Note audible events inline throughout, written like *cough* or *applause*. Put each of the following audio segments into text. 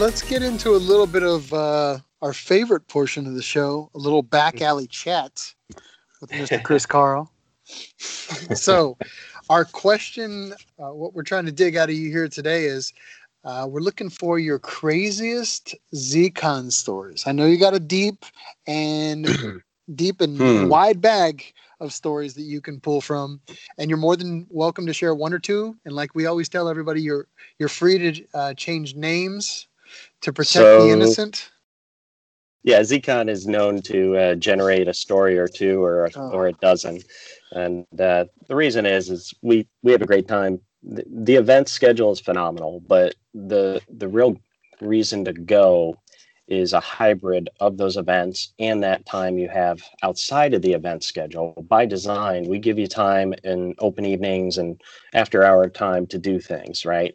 Let's get into a little bit of uh, our favorite portion of the show, a little back alley chat with Mr. *laughs* Chris Carl. *laughs* so, our question, uh, what we're trying to dig out of you here today is uh, we're looking for your craziest ZCon stories. I know you got a deep and *clears throat* deep and Hmm. wide bag of stories that you can pull from, and you're more than welcome to share one or two. And like we always tell everybody, you're you're free to uh, change names to protect So- the innocent. Yeah, Zcon is known to uh, generate a story or two or Oh. or a dozen, and uh, the reason is is we we have a great time. The, the event schedule is phenomenal, but the the real reason to go is a hybrid of those events and that time you have outside of the event schedule. By design, we give you time in open evenings and after hour time to do things, right?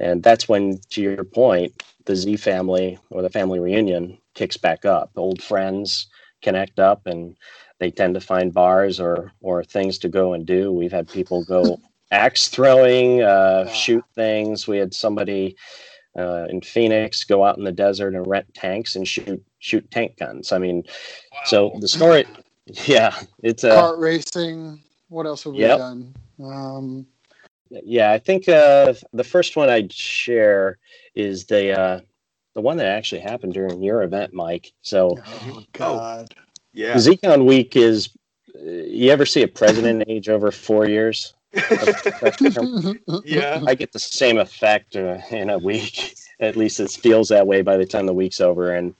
And that's when, to your point, the Z family or the family reunion kicks back up. Old friends connect up and they tend to find bars or or things to go and do. We've had people go *laughs* axe throwing, uh, Wow. shoot things. We had somebody uh, in Phoenix go out in the desert and rent tanks and shoot shoot tank guns. I mean, so the story, *laughs* yeah, it's a Kart racing. What else have we Yep. done? Um, yeah. I think uh, the first one I'd share is the uh, the one that actually happened during your event, Mike. So oh God. Yeah. ZCon week is. uh, You ever see a president *laughs* age over four years? *laughs* yeah. I get the same effect uh, in a week. At least it feels that way by the time the week's over. And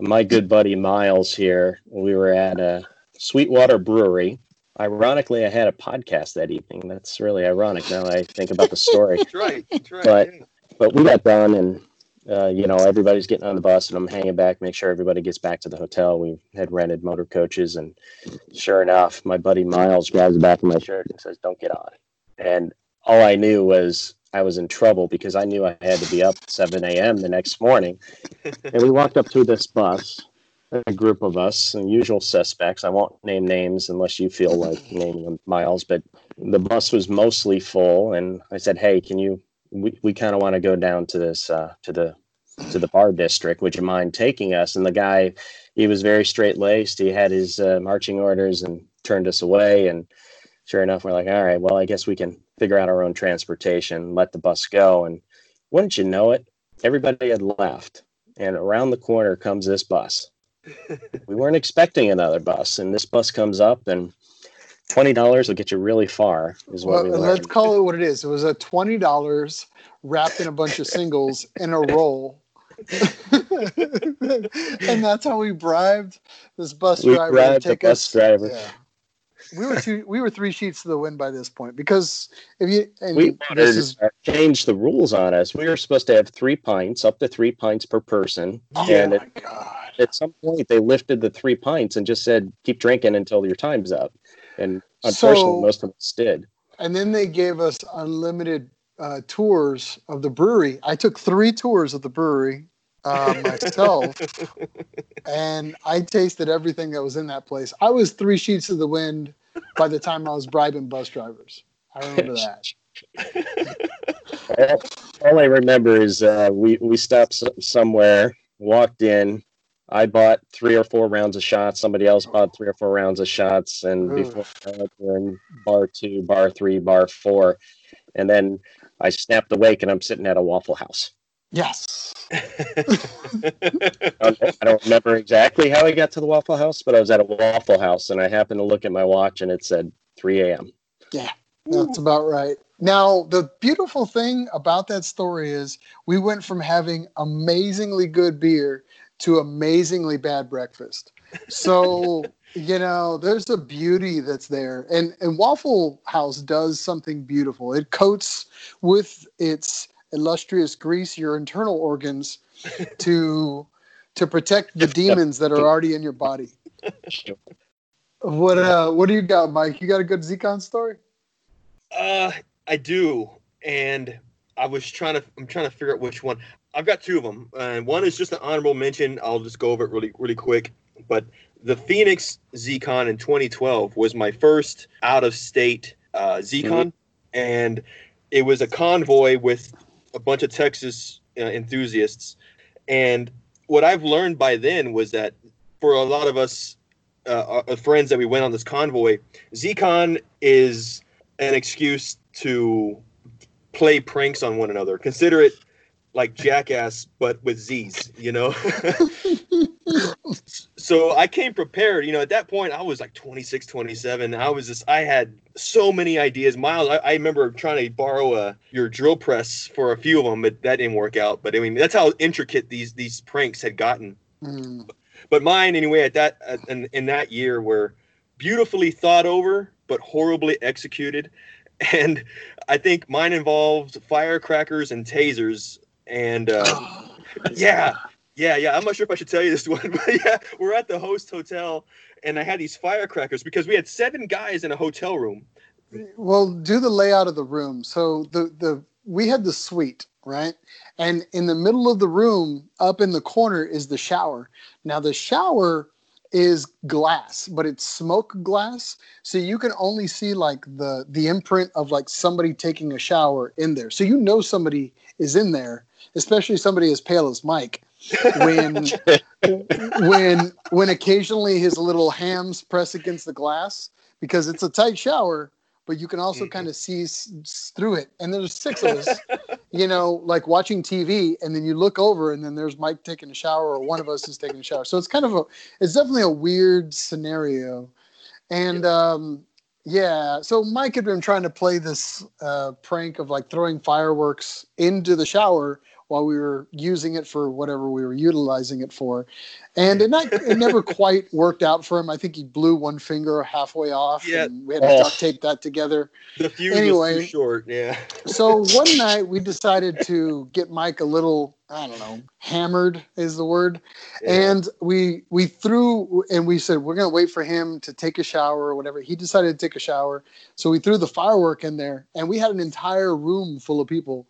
my good buddy Miles here, we were at a Sweetwater Brewery. Ironically, I had a podcast that evening. That's really ironic now I think about the story. *laughs* That's right. That's right. But- yeah. but we got done and uh, you know everybody's getting on the bus and i'm hanging back make sure everybody gets back to the hotel we had rented motor coaches and sure enough my buddy miles grabs the back of my shirt and says don't get on and all i knew was i was in trouble because i knew i had to be up at 7 a.m the next morning *laughs* and we walked up to this bus a group of us the usual suspects. I won't name names unless you feel like *laughs* naming them miles but the bus was mostly full and i said hey can you we, we kind of want to go down to this uh, to the to the bar district. Would you mind taking us? And the guy he was very straight laced he had his uh, marching orders and turned us away and sure enough we're like all right well i guess we can figure out our own transportation let the bus go. And wouldn't you know it everybody had left and around the corner comes this bus we weren't expecting another bus and this bus comes up and $20 will get you really far is what Well, we let's call it what it is. It was a twenty dollars wrapped in a bunch of singles in a roll. *laughs* and that's how we bribed this bus we driver to grabbed the take bus us. driver Yeah. We were two we were three sheets to the wind by this point because if you and we this is to change the rules on us. We were supposed to have three pints, up to three pints per person. oh and my at, god. at some point, they lifted the three pints and just said, "Keep drinking until your time's up." And unfortunately, So- most of us did. And then they gave us unlimited uh, tours of the brewery. I took three tours of the brewery uh, *laughs* myself, and I tasted everything that was in that place. I was three sheets of the wind by the time I was bribing bus drivers. I remember *laughs* that. all, all I remember is uh, we we stopped somewhere, walked in. I bought three or four rounds of shots. Somebody else bought three or four rounds of shots, and Ugh. before that, we're in bar two, bar three, bar four, and then I snapped awake and I'm sitting at a Waffle House. Yes. *laughs* I don't, remember exactly how I got to the Waffle House, but I was at a Waffle House and I happened to look at my watch and it said 3 a.m. Yeah, that's about right. Now, the beautiful thing about that story is we went from having amazingly good beer to amazingly bad breakfast. So, *laughs* you know, there's a beauty that's there. And and Waffle House does something beautiful. It coats with its illustrious grease your internal organs *laughs* to to protect the *laughs* demons that are already in your body. What uh what do you got, Mike? You got a good Zcon story? Uh, I do, and I was trying to. I'm trying to figure out which one. I've got two of them, and one is just an honorable mention. I'll just go over it really, really quick. But the Phoenix ZCon in 2012 was my first out-of-state uh, ZCon, and it was a convoy with a bunch of Texas uh, enthusiasts. And what I've learned by then was that for a lot of us uh, uh friends that we went on this convoy, ZCon is an excuse to play pranks on one another. Consider it like Jackass, but with Z's, you know? *laughs* so I came prepared. You know, at that point, I was like 26, 27. I was just, I had so many ideas. Miles, I, I remember trying to borrow a, your drill press for a few of them, but that didn't work out. But I mean, that's how intricate these these pranks had gotten. Mm. But mine, anyway, at that in, in that year were beautifully thought over, but horribly executed. *laughs* And I think mine involved firecrackers and tasers. And uh, *laughs* yeah, yeah, yeah. I'm not sure if I should tell you this *laughs* one, but yeah, we're at the host hotel, and I had these firecrackers because we had seven guys in a hotel room. Well, do the layout of the room. So the the we had the suite, right? And in the middle of the room, up in the corner, is the shower. Now the shower is glass, but it's smoke glass, so you can only see like the the imprint of like somebody taking a shower in there. So you know somebody is in there, especially somebody as pale as Mike *laughs* when when when occasionally his little hams press against the glass because it's a tight shower but you can also mm-hmm. kind of see s- through it. And there's six of us you know like watching tv and then you look over and then there's mike taking a shower or one of us is taking a shower. So it's kind of a it's definitely a weird scenario. And um yeah so mike had been trying to play this uh, prank of like throwing fireworks into the shower while we were using it for whatever we were utilizing it for. And it, not, it never quite *laughs* worked out for him. I think he blew one finger halfway off yeah. and we had to duct oh. tape that together. The fuse anyway, was too short, yeah. so one night we decided to get Mike a little, I don't know, hammered is the word. Yeah. And we we threw and we said we're gonna wait for him to take a shower or whatever. He decided to take a shower. So we threw the firework in there and we had an entire room full of people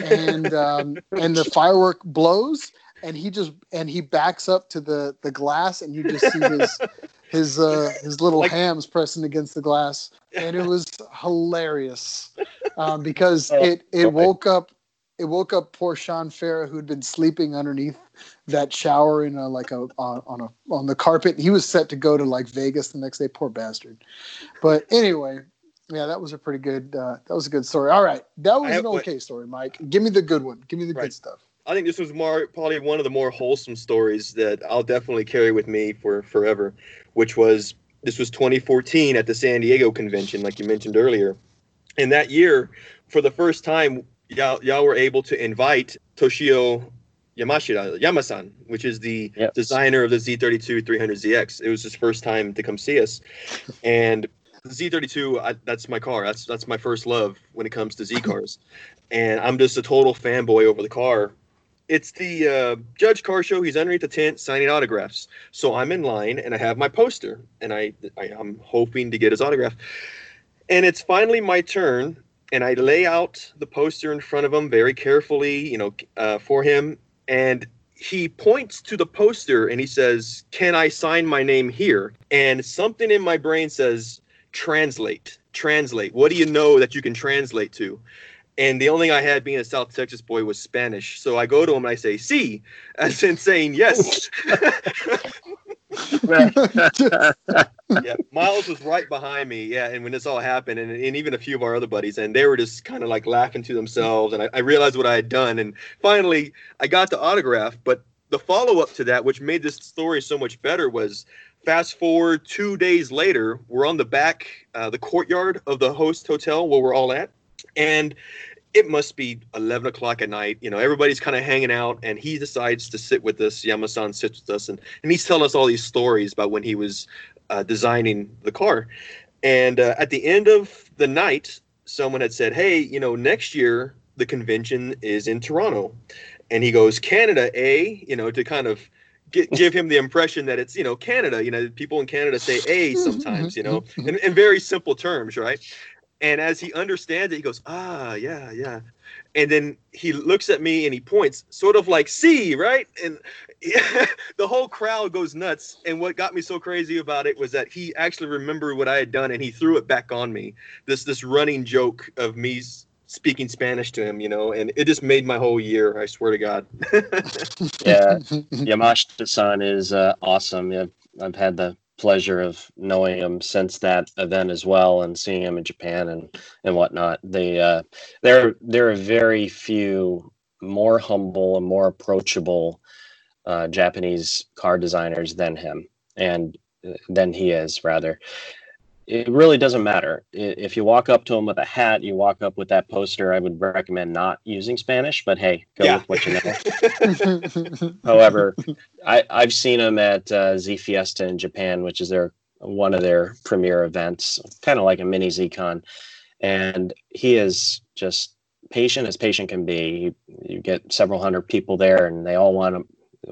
and um, and the firework blows and he just and he backs up to the the glass and you just see his *laughs* his uh his little like, hams pressing against the glass and it was hilarious um, because oh, it it woke up it woke up poor Sean Farah who'd been sleeping underneath that shower in a like a on, on a on the carpet. He was set to go to like Vegas the next day. Poor bastard. But anyway, yeah, that was a pretty good. Uh, that was a good story. All right, that was have, an okay story, Mike. Give me the good one. Give me the right. good stuff. I think this was more probably one of the more wholesome stories that I'll definitely carry with me for forever, which was this was 2014 at the San Diego convention, like you mentioned earlier. And that year, for the first time, y'all, y'all were able to invite Toshio Yamashita, Yamasan, which is the yep. designer of the Z32 300ZX. It was his first time to come see us. And Z32, I, that's my car. That's that's my first love when it comes to Z cars, and I'm just a total fanboy over the car. It's the uh, Judge Car Show. He's underneath the tent signing autographs. So I'm in line and I have my poster, and I, I I'm hoping to get his autograph. And it's finally my turn, and I lay out the poster in front of him very carefully, you know, uh, for him, and he points to the poster and he says, "Can I sign my name here?" And something in my brain says, translate, translate. What do you know that you can translate to? And the only thing I had being a South Texas boy was Spanish. So I go to him and I say, "See," *laughs* as in saying yes. *laughs* yeah, Miles was right behind me. Yeah, and when this all happened, and, and even a few of our other buddies, and they were just kind of like laughing to themselves. And I, I realized what I had done. And finally, I got the autograph. But the follow up to that, which made this story so much better, was fast forward two days later, we're on the back, uh, the courtyard of the host hotel where we're all at. And it must be 11 o'clock at night. You know, everybody's kind of hanging out, and he decides to sit with us. Yamasan sits with us, and, and he's telling us all these stories about when he was uh, designing the car. And uh, at the end of the night, someone had said, Hey, you know, next year the convention is in Toronto. And he goes, Canada, eh? You know, to kind of Get, give him the impression that it's you know Canada. You know, people in Canada say "a" sometimes. You know, in, in very simple terms, right? And as he understands it, he goes, "Ah, yeah, yeah." And then he looks at me and he points, sort of like "see," right? And yeah, *laughs* the whole crowd goes nuts. And what got me so crazy about it was that he actually remembered what I had done and he threw it back on me. This this running joke of me speaking Spanish to him, you know, and it just made my whole year. I swear to God. *laughs* yeah, *laughs* Yamashita-san is uh, awesome. I've, I've had the pleasure of knowing him since that event as well, and seeing him in Japan and and whatnot. They uh, there there are very few more humble and more approachable uh, Japanese car designers than him, and uh, than he is rather it really doesn't matter. If you walk up to them with a hat, you walk up with that poster, I would recommend not using Spanish, but hey, go yeah. with what you know. *laughs* However, I, I've seen them at uh, Z Fiesta in Japan, which is their one of their premier events, kind of like a mini ZCon. And he is just patient as patient can be. You, you get several hundred people there, and they all want to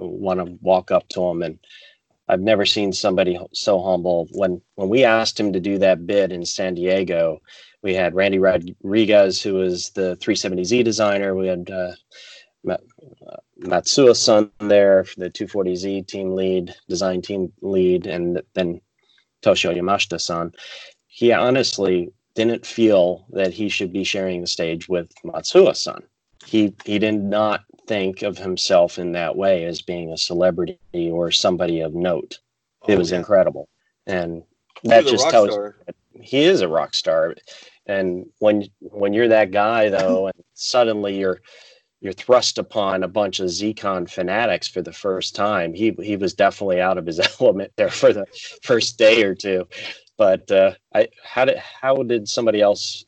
want to walk up to him and I've never seen somebody so humble. When when we asked him to do that bid in San Diego, we had Randy Rodriguez, who was the 370Z designer. We had uh, Matsuo-san there, the 240Z team lead, design team lead, and then Toshio Yamashita-san. He honestly didn't feel that he should be sharing the stage with Matsuo-san. He he did not think of himself in that way as being a celebrity or somebody of note. Oh, it was yeah. incredible. And that just tells star. he is a rock star. And when when you're that guy though, and suddenly you're you're thrust upon a bunch of ZCon fanatics for the first time. He he was definitely out of his *laughs* element there for the first day or two. But uh, I how did how did somebody else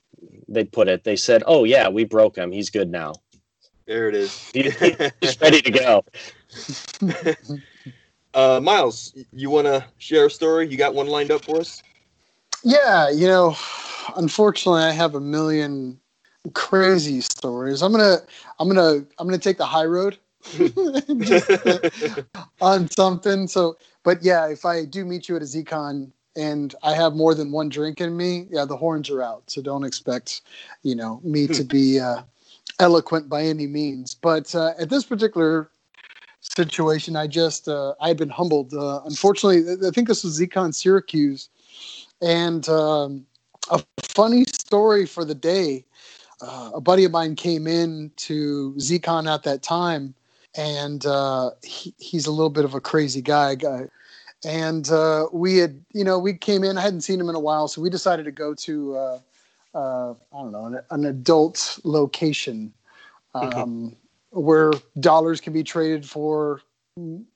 they put it? They said, "Oh yeah, we broke him. He's good now." There it is. He's ready to go. *laughs* uh, Miles, you want to share a story? You got one lined up for us? Yeah, you know, unfortunately, I have a million crazy stories. I'm gonna, I'm gonna, I'm gonna take the high road *laughs* on something. So, but yeah, if I do meet you at a ZCon and I have more than one drink in me, yeah, the horns are out. So don't expect, you know, me to be. Uh, eloquent by any means. But uh, at this particular situation, I just uh, I had been humbled. Uh, unfortunately, I think this was ZCon Syracuse, and um, a funny story for the day. Uh, a buddy of mine came in to ZCon at that time, and uh, he, he's a little bit of a crazy guy. guy. And uh, we had, you know, we came in. I hadn't seen him in a while, so we decided to go to uh, I don't know, an, an adult location um, where dollars can be traded for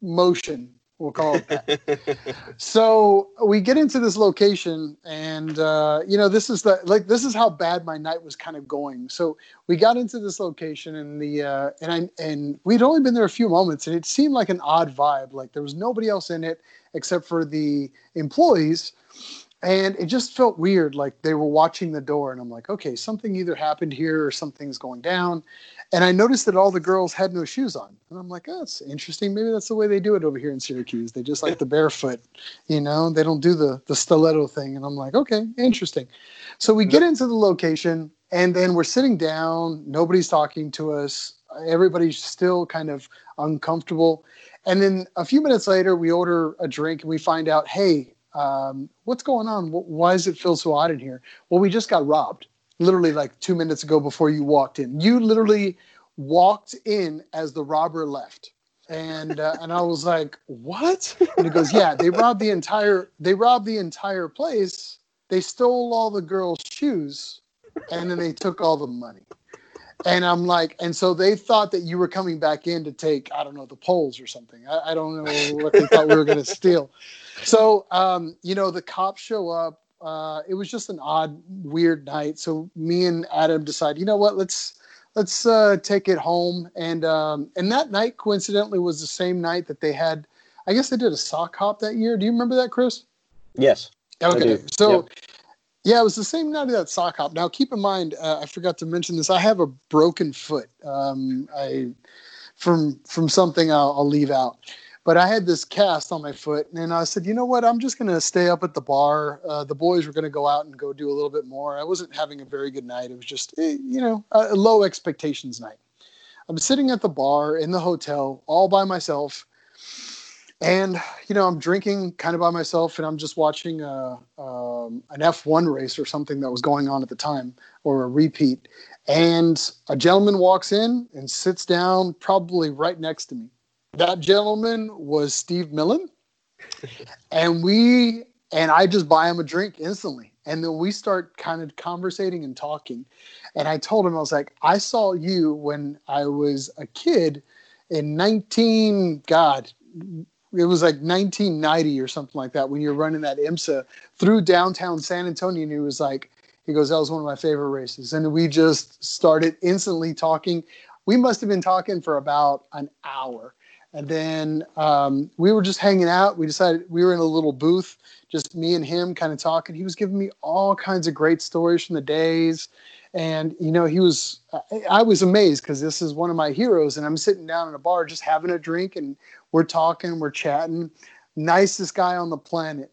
motion. We'll call it that. *laughs* so we get into this location, and uh, you know, this is the like this is how bad my night was kind of going. So we got into this location, and the uh, and I and we'd only been there a few moments, and it seemed like an odd vibe. Like there was nobody else in it except for the employees and it just felt weird like they were watching the door and i'm like okay something either happened here or something's going down. And i noticed that all the girls had no shoes on. And i'm like oh that's interesting. Maybe that's the way they do it over here in syracuse. They just like the barefoot you know? They don't do the the stiletto thing. And i'm like okay interesting. So we get into the location and then we're sitting down. Nobody's talking to us. Everybody's still kind of uncomfortable. And then a few minutes later we order a drink and we find out hey um, what's going on? Why does it feel so odd in here? Well, we just got robbed literally like two minutes ago before you walked in. You literally walked in as the robber left. And uh, and I was like, "What?" And he goes, "Yeah, they robbed the entire they robbed the entire place. They stole all the girls' shoes, and then they took all the money." And I'm like, and so they thought that you were coming back in to take, I don't know, the polls or something. I, I don't know *laughs* what they thought we were going to steal. So, um, you know, the cops show up. Uh, it was just an odd, weird night. So me and Adam decide, you know what, let's let's uh, take it home. And um, and that night, coincidentally, was the same night that they had. I guess they did a sock hop that year. Do you remember that, Chris? Yes. Okay. So. Yep yeah, it was the same night of that sock hop. Now, keep in mind, uh, I forgot to mention this. I have a broken foot. Um, I from from something I'll, I'll, leave out, but I had this cast on my foot, and I said, you know what? I'm just going to stay up at the bar. Uh, the boys were going to go out and go do a little bit more. I wasn't having a very good night. It was just, eh, you know, a low expectations night. I'm sitting at the bar in the hotel all by myself and you know i'm drinking kind of by myself and i'm just watching a, uh, um, an f1 race or something that was going on at the time or a repeat And a gentleman walks in and sits down, probably right next to me. That gentleman was Steve Millen. and we, and I just buy him a drink instantly. And then we start kind of conversating and talking. And I told him, I was like, I saw you when I was a kid in 19, God, it was like 1990 or something like that when you're running that IMSA through downtown San Antonio. And he was like, he goes, that was one of my favorite races. And we just started instantly talking. We must have been talking for about an hour. And then um, we were just hanging out. We decided we were in a little booth, just me and him kind of talking. He was giving me all kinds of great stories from the days. And, you know, he was, I, was amazed because this is one of my heroes. And I'm sitting down in a bar just having a drink and we're talking, we're chatting. Nicest guy on the planet.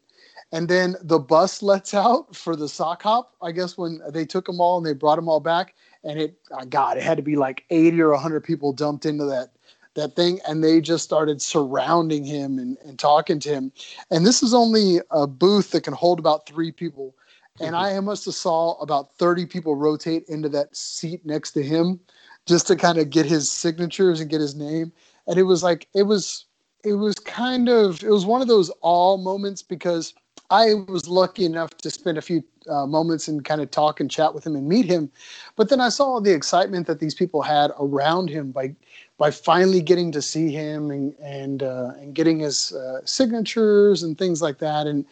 And then the bus lets out for the sock hop. I guess when they took them all and they brought them all back, and it, God, it had to be like 80 or 100 people dumped into that that thing and they just started surrounding him and, and talking to him and this is only a booth that can hold about three people and mm-hmm. i must have saw about 30 people rotate into that seat next to him just to kind of get his signatures and get his name and it was like it was it was kind of it was one of those all moments because I was lucky enough to spend a few uh, moments and kind of talk and chat with him and meet him, but then I saw the excitement that these people had around him by by finally getting to see him and and uh, and getting his uh, signatures and things like that. And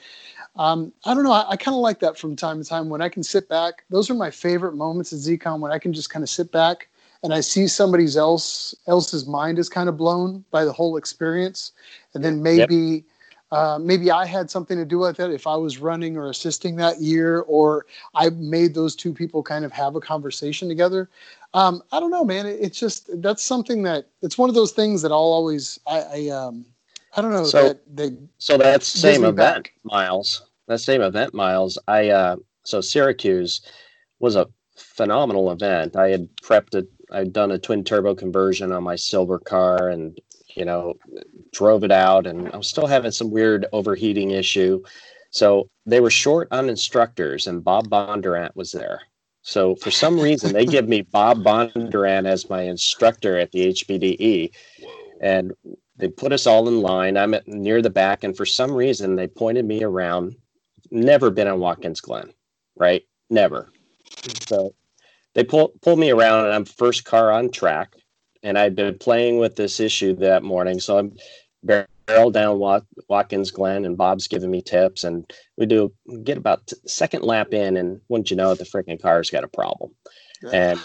um, I don't know, I, I kind of like that from time to time when I can sit back. Those are my favorite moments at ZCon when I can just kind of sit back and I see somebody's else else's mind is kind of blown by the whole experience, and then maybe. Yep uh, maybe I had something to do with it if I was running or assisting that year, or I made those two people kind of have a conversation together. Um, I don't know, man. It, it's just that's something that it's one of those things that I'll always I, I um I don't know so, that they so that's same event, back. Miles. That same event, Miles. I uh so Syracuse was a phenomenal event. I had prepped it. I'd done a twin turbo conversion on my silver car and you know, drove it out and I was still having some weird overheating issue. So they were short on instructors and Bob Bondurant was there. So for some reason they give me Bob Bondurant as my instructor at the HPDE. And they put us all in line. I'm at, near the back, and for some reason they pointed me around. Never been on Watkins Glen, right? Never. So they pull pull me around, and I'm first car on track and I'd been playing with this issue that morning. So I'm barrel down Watkins Glen, and Bob's giving me tips, and we do get about second lap in, and wouldn't you know it, the freaking car's got a problem, yeah. and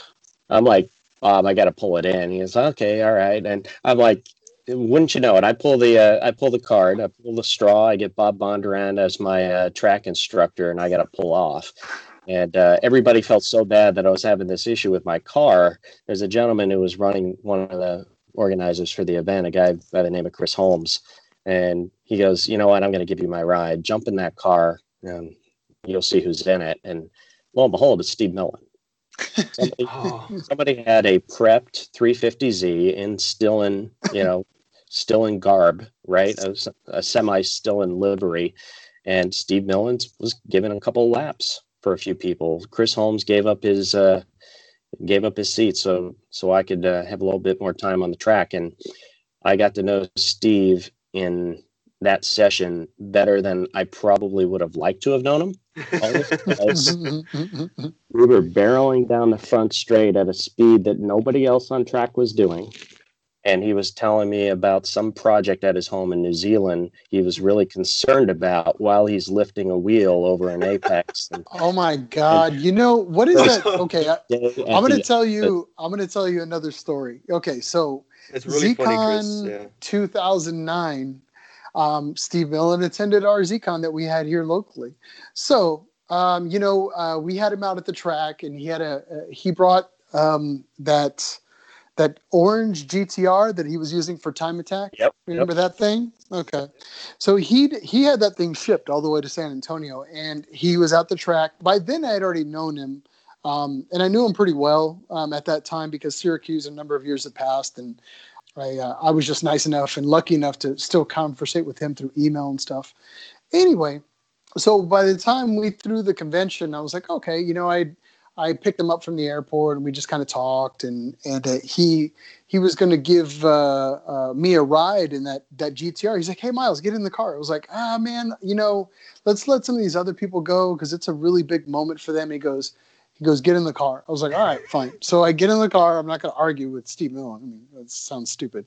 I'm like, Bob, I got to pull it in. He goes, okay, all right, and I'm like. Wouldn't you know it? I pull the uh, I pull the card, I pull the straw. I get Bob Bondurant as my uh, track instructor, and I got to pull off and uh, everybody felt so bad that I was having this issue with my car. There's a gentleman who was running one of the organizers for the event, a guy by the name of Chris Holmes, and he goes, "You know what? I'm going to give you my ride. Jump in that car, and you'll see who's in it." And lo and behold, it's Steve Millen. Somebody, *laughs* oh. somebody had a prepped 350Z in still in you know still in garb, right? A, a semi still in livery, and Steve Millen was given a couple laps for a few people. Chris Holmes gave up his uh, gave up his seat so so I could uh, have a little bit more time on the track, and I got to know Steve in that session better than I probably would have liked to have known him. *laughs* we were barreling down the front straight at a speed that nobody else on track was doing and he was telling me about some project at his home in New Zealand he was really concerned about while he's lifting a wheel over an apex. *laughs* And, oh my God! And, you know what is that? *laughs* Okay, I, am going to tell you. I'm going to tell you another story. Okay, so it's really ZCon funny, yeah. 2009. Um, Steve Millen attended our ZCon that we had here locally. So um, you know, uh, we had him out at the track, and he had a, a he brought um, that that orange GTR that he was using for time attack. Yep. Remember yep. that thing? Okay. So he he had that thing shipped all the way to San Antonio, and he was at the track. By then, I had already known him, um, and I knew him pretty well um, at that time because Syracuse a number of years had passed, and I uh, I was just nice enough and lucky enough to still conversate with him through email and stuff. Anyway, so by the time we threw the convention, I was like, okay, you know, I I picked him up from the airport and we just kind of talked and and uh, he he was going to give uh, uh, me a ride in that that GTR. He's like, "Hey Miles, get in the car." I was like, "Ah man, you know, let's let some of these other people go because it's a really big moment for them." He goes, he goes, "Get in the car." I was like, "All right, fine." So I get in the car. I'm not going to argue with Steve Millen. I mean, that sounds stupid.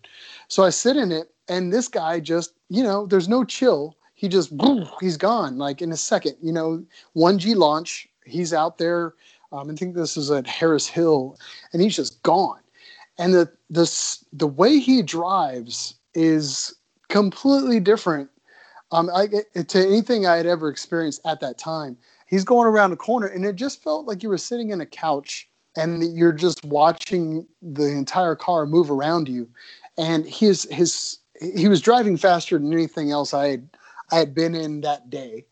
So I sit in it, and this guy just, you know, there's no chill. He just, he's gone like in a second. You know, one G launch. He's out there um, I think this is at Harris Hill, and he's just gone. And the this the way he drives is completely different um, I, to anything I had ever experienced at that time. He's going around a corner, and it just felt like you were sitting in a couch and you're just watching the entire car move around you. And his his he was driving faster than anything else I had I had been in that day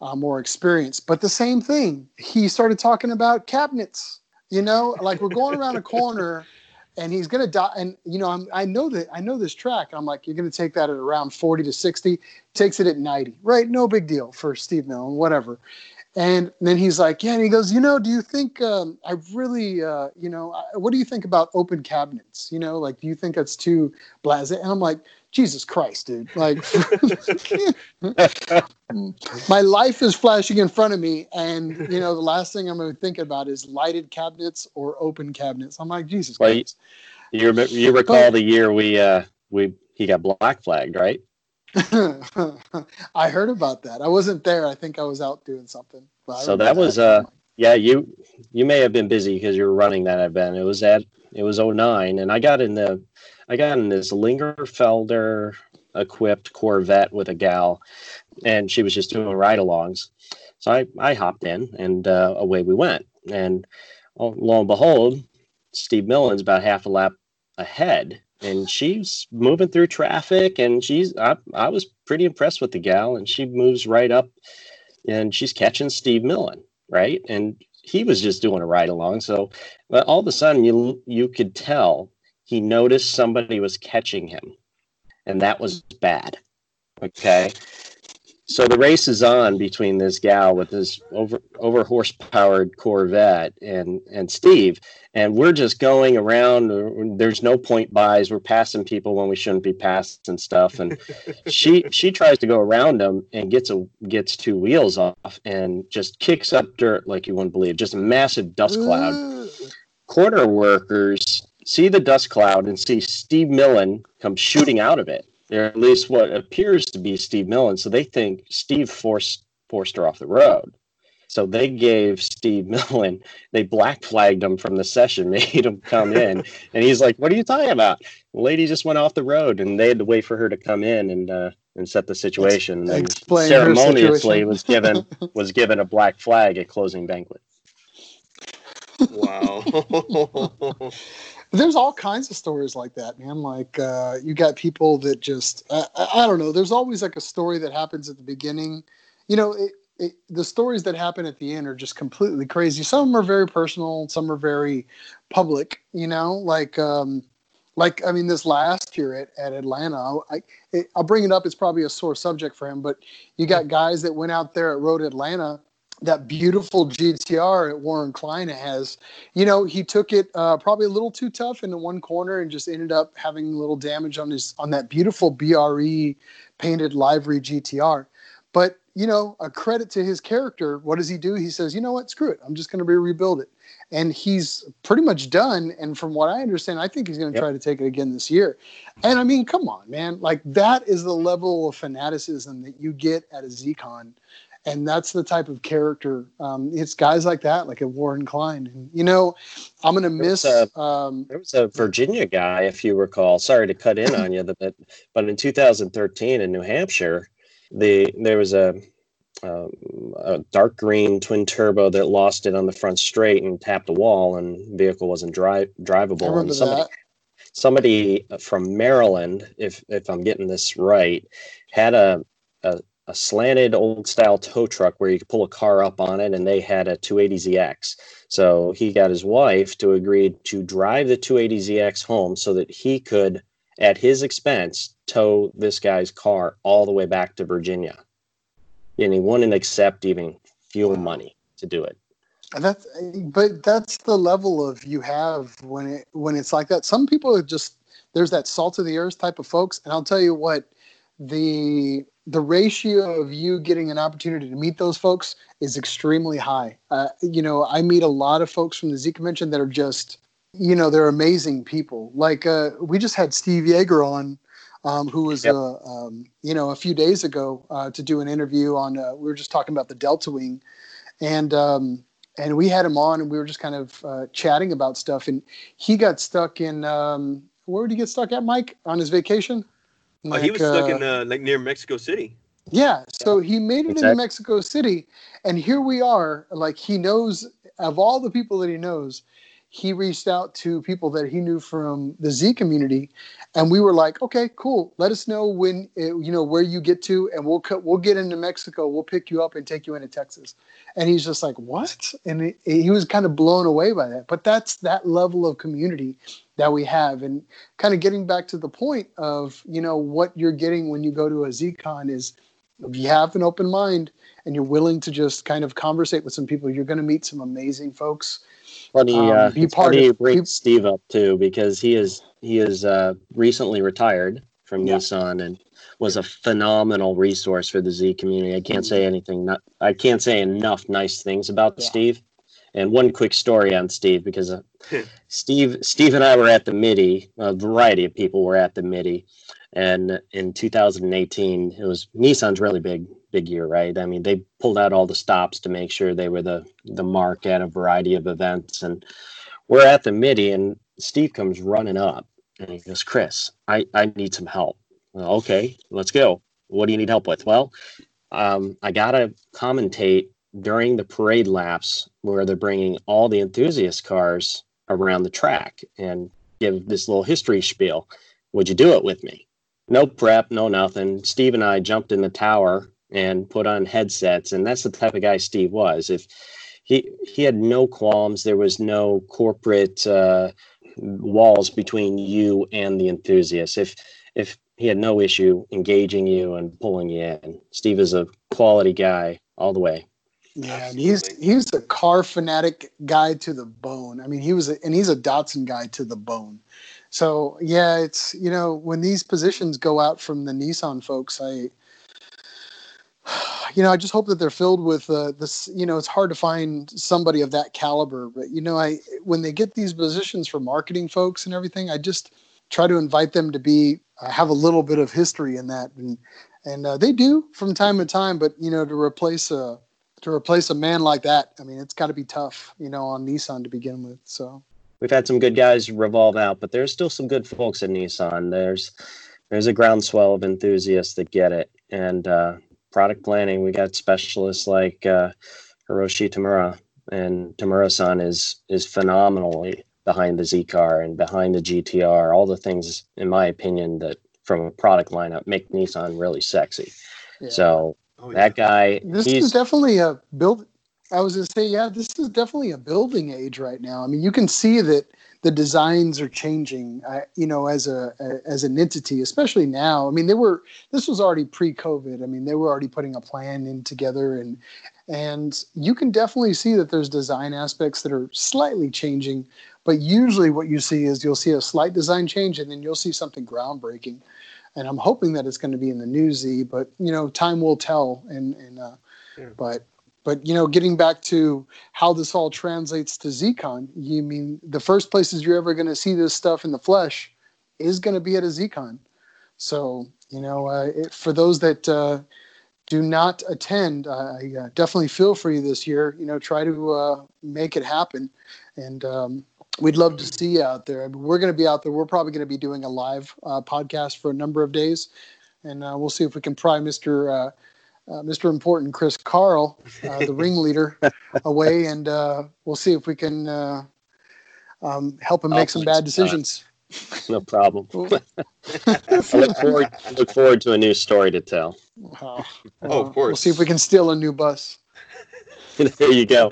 uh, more experience. But the same thing, he started talking about cabinets. You know, like we're going around a corner, *laughs* and he's gonna die. And you know, I'm, I know that I know this track. I'm like, you're gonna take that at around 40 to 60. Takes it at 90. Right? No big deal for Steve Millen, whatever. And then he's like, yeah. And he goes, you know, do you think um, I really, uh, you know, what do you think about open cabinets? You know, like, do you think that's too blasé? And I'm like, Jesus Christ, dude. Like, *laughs* my life is flashing in front of me. And, you know, the last thing I'm going to think about is lighted cabinets or open cabinets. I'm like, Jesus well, Christ. You, you recall but, the year we, uh, we, he got black flagged, right? *laughs* I heard about that. I wasn't there. I think I was out doing something. So that was, uh, yeah, you, you may have been busy because you were running that event. It was at, it was 09 and I got in the, I got in this Lingenfelter equipped Corvette with a gal, and she was just doing ride alongs. So I, I hopped in and uh, away we went. And oh, lo and behold, Steve Millen's about half a lap ahead. And she's moving through traffic, and she's I, I was pretty impressed with the gal, and she moves right up, and she's catching Steve Millen, right? And he was just doing a ride along. So but all of a sudden, you you could tell he noticed somebody was catching him, and that was bad. Okay. So the race is on between this gal with this over over horsepowered Corvette and and Steve, and we're just going around. There's no point-bys. We're passing people when we shouldn't be passed and stuff. And *laughs* she she tries to go around him and gets a gets two wheels off and just kicks up dirt like you wouldn't believe. Just a massive dust cloud. Corner workers see the dust cloud and see Steve Millen come shooting out of it, or at least what appears to be Steve Millen. So they think Steve forced forced her off the road. So they gave Steve *laughs* Millen, they black flagged him from the session, *laughs* made him come in. and he's like, What are you talking about? The lady just went off the road and they had to wait for her to come in and uh, and set the situation. And ceremoniously was given was given a black flag at closing banquet. Wow. *laughs* there's all kinds of stories like that, man. Like uh, you got people that just I, I, don't know. There's always like a story that happens at the beginning. You know, it, it, the stories that happen at the end are just completely crazy. Some of them are very personal. Some are very public. You know, like um, like I mean, this last year at, at Atlanta, I, I'll bring it up. It's probably a sore subject for him, but you got guys that went out there at Road Atlanta that beautiful GTR at Warren Klein has, you know, he took it uh, probably a little too tough into one corner and just ended up having a little damage on his on that beautiful BRE painted livery GTR. But you know, a credit to his character. What does he do? He says, you know what, screw it, I'm just going to rebuild it, and he's pretty much done. And from what I understand, I think he's going to yep. try to take it again this year. And I mean, come on, man, like that is the level of fanaticism that you get at a ZCon and that's the type of character. Um, it's guys like that, like a Warren Klein. And, you know, I'm going to miss. A, um, there was a Virginia guy, if you recall. Sorry to cut in on you, but but in 2013 in New Hampshire, the there was a, um, a dark green twin turbo that lost it on the front straight and tapped a wall, and vehicle wasn't drive drivable. and somebody, that. somebody from Maryland, if if I'm getting this right, had a, a a slanted old style tow truck where you could pull a car up on it and they had a 280zx so he got his wife to agree to drive the 280zx home so that he could at his expense tow this guy's car all the way back to virginia. And he wouldn't accept even fuel money to do it. And That's but that's the level of you have when it when it's like that. Some people are just there's that salt of the earth type of folks, and I'll tell you what the the ratio of you getting an opportunity to meet those folks is extremely high. Uh, you know, I meet a lot of folks from the Z convention that are just, you know, they're amazing people. Like uh, we just had Steve Yeager on, um, who was, yep. uh, um, you know, a few days ago uh, to do an interview on. Uh, we were just talking about the Delta Wing, and um, and we had him on, and we were just kind of uh, chatting about stuff. And he got stuck in um, where did he get stuck at, Mike, on his vacation? Like, oh, he was stuck in uh, like near Mexico City. Yeah, so he made it exactly. into Mexico City, and here we are. Like he knows of all the people that he knows, he reached out to people that he knew from the Z community, and we were like, okay, cool. Let us know when it, you know where you get to, and we'll cut, we'll get into Mexico. We'll pick you up and take you into Texas. And he's just like, what? And it, he was kind of blown away by that. But that's that level of community that we have, and kind of getting back to the point of you know what you're getting when you go to a ZCon is if you have an open mind and you're willing to just kind of conversate with some people, you're going to meet some amazing folks funny. Um, uh, be funny of, bring Steve up too because he is he is uh, recently retired from yeah. Nissan and was a phenomenal resource for the Z community. I can't say anything. Not, I can't say enough nice things about yeah. Steve. And one quick story on Steve because uh, *laughs* Steve Steve and I were at the Mitty. A variety of people were at the Mitty, and in 2018, it was Nissan's really big big year, right? I mean, they pulled out all the stops to make sure they were the the mark at a variety of events. And we're at the Mitty, and Steve comes running up, and he goes, "Chris, I I need some help." Well, okay, let's go. What do you need help with? Well, um, I gotta commentate during the parade laps where they're bringing all the enthusiast cars around the track and give this little history spiel. Would you do it with me? No prep, no nothing. Steve and I jumped in the tower and put on headsets and that's the type of guy steve was. If he he had no qualms there was no corporate uh, walls between you and the enthusiast. If if he had no issue engaging you and pulling you in steve is a quality guy all the way. Yeah he's he's a car fanatic guy to the bone. I mean he was a, and he's a datsun guy to the bone so yeah it's you know when these positions go out from the nissan folks i *sighs* you know, I just hope that they're filled with uh, this. You know, it's hard to find somebody of that caliber, but you know, I when they get these positions for marketing folks and everything, I just try to invite them to be uh, have a little bit of history in that, and and uh, they do from time to time. But you know, to replace a to replace a man like that, I mean, it's got to be tough, you know, on Nissan to begin with. So we've had some good guys revolve out, but there's still some good folks at Nissan. There's there's a groundswell of enthusiasts that get it, and uh, product planning, we got specialists like uh, Hiroshi Tamura, and Tamura-san is is phenomenally behind the Z car and behind the GTR. All the things, in my opinion, that from a product lineup make Nissan really sexy. Yeah. So oh, yeah. that guy, this is definitely a build. I was gonna say, yeah, this is definitely a building age right now. I mean, you can see that the designs are changing uh, you know as a, a, as an entity especially now i mean they were this was already pre-covid i mean they were already putting a plan in together and and you can definitely see that there's design aspects that are slightly changing but usually what you see is you'll see a slight design change and then you'll see something groundbreaking and i'm hoping that it's going to be in the new z but you know time will tell and and uh, yeah. but but you know, getting back to how this all translates to ZCon, you mean the first places you're ever going to see this stuff in the flesh is going to be at a ZCon. So you know, uh, it, for those that uh, do not attend, uh, I uh, definitely feel for you this year. You know, try to uh, make it happen, and um, we'd love to see you out there. I mean, we're going to be out there. We're probably going to be doing a live uh, podcast for a number of days, and we'll see if we can pry Mister uh, Mr. Important Chris Carl, uh, the *laughs* ringleader, away, and uh, we'll see if we can uh, um, help him make some bad decisions. No problem. *laughs* I look forward, look forward to a new story to tell. oh, of course. We'll see if we can steal a new bus. *laughs* there you go.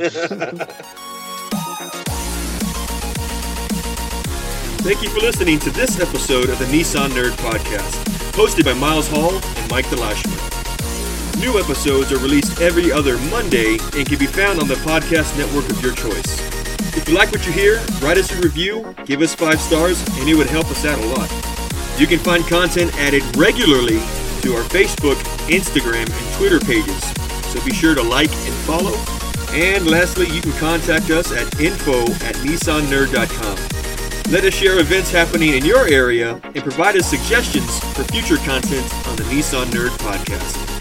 Thank you for listening to this episode of the Nissan Nerd Podcast, hosted by Miles Hall and Mike DeLashman. New episodes are released every other Monday and can be found on the podcast network of your choice. If you like what you hear, write us a review, give us five stars, and it would help us out a lot. You can find content added regularly to our Facebook, Instagram, and Twitter pages, so be sure to like and follow. And lastly, you can contact us at info at nissannerd.com. Let us share events happening in your area and provide us suggestions for future content on the Nissan Nerd Podcast.